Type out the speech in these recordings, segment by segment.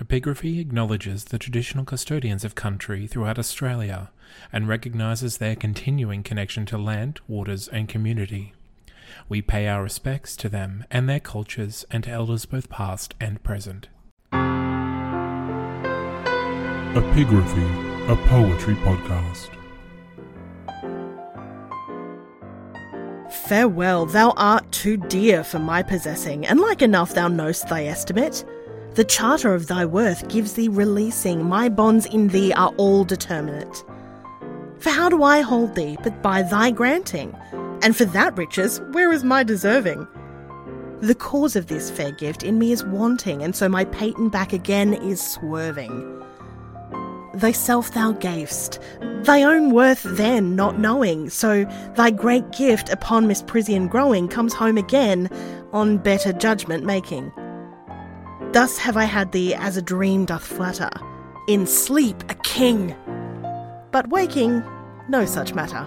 Epigraphy acknowledges the traditional custodians of country throughout Australia and recognises their continuing connection to land, waters, and community. We pay our respects to them and their cultures and to elders both past and present. Epigraphy, a poetry podcast. Farewell, thou art too dear for my possessing, and like enough thou know'st thy estimate. The charter of thy worth gives thee releasing, my bonds in thee are all determinate. For how do I hold thee but by thy granting? And for that riches, where is my deserving? The cause of this fair gift in me is wanting, and so my patent back again is swerving. Thyself thou gavest, thy own worth then not knowing, so thy great gift upon misprision growing comes home again on better judgment making. Thus have I had thee as a dream doth flatter, in sleep a king, but waking no such matter.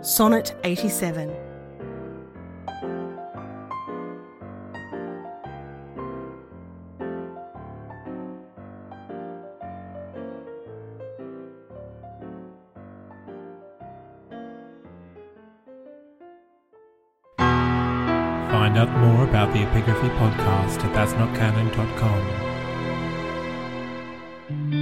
Sonnet 87 Find out more about the Epigraphy podcast at thatsnotcanon.com.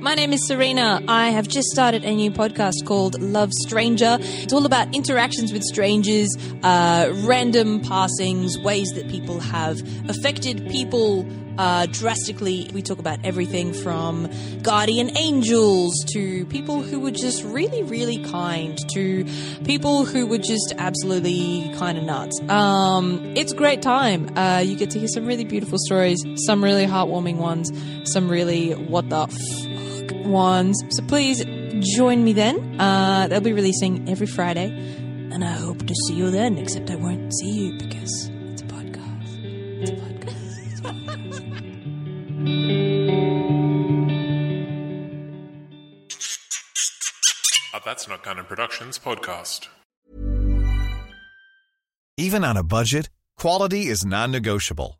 my name is Serena. I have just started a new podcast called Love Stranger. It's all about interactions with strangers, uh, random passings, ways that people have affected people uh, drastically. We talk about everything from guardian angels to people who were just really, really kind to people who were just absolutely kind of nuts. Um, it's a great time. Uh, you get to hear some really beautiful stories, some really heartwarming ones, some really what the fuck ones. So please join me then. Uh, they'll be releasing every Friday, and I hope to see you then. Except I won't see you because it's a podcast. It's a podcast. It's a podcast. A That's Not Canon Productions podcast. Even on a budget, quality is non-negotiable.